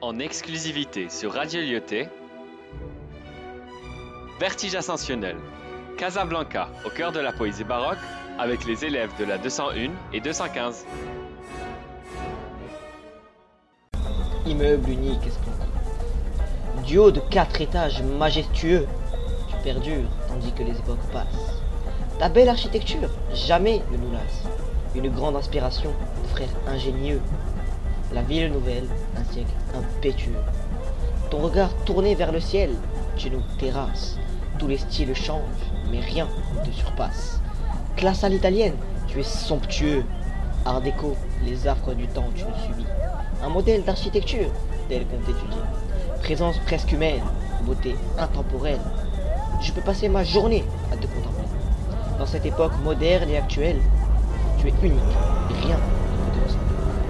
en exclusivité sur Radio Lyoté. Vertige ascensionnel. Casablanca, au cœur de la poésie baroque, avec les élèves de la 201 et 215. Immeuble unique et splendide. Du haut de quatre étages majestueux, tu perdures tandis que les époques passent. Ta belle architecture jamais ne nous lasse. Une grande inspiration de frères ingénieux. La ville nouvelle, un siècle impétueux. Ton regard tourné vers le ciel, tu nous terrasses. Tous les styles changent, mais rien ne te surpasse. Classe à l'italienne, tu es somptueux. Art déco, les affres du temps tu nous subis. Un modèle d'architecture tel qu'on t'étudie. Présence presque humaine, beauté intemporelle. Je peux passer ma journée à te contempler. Dans cette époque moderne et actuelle, tu es unique rien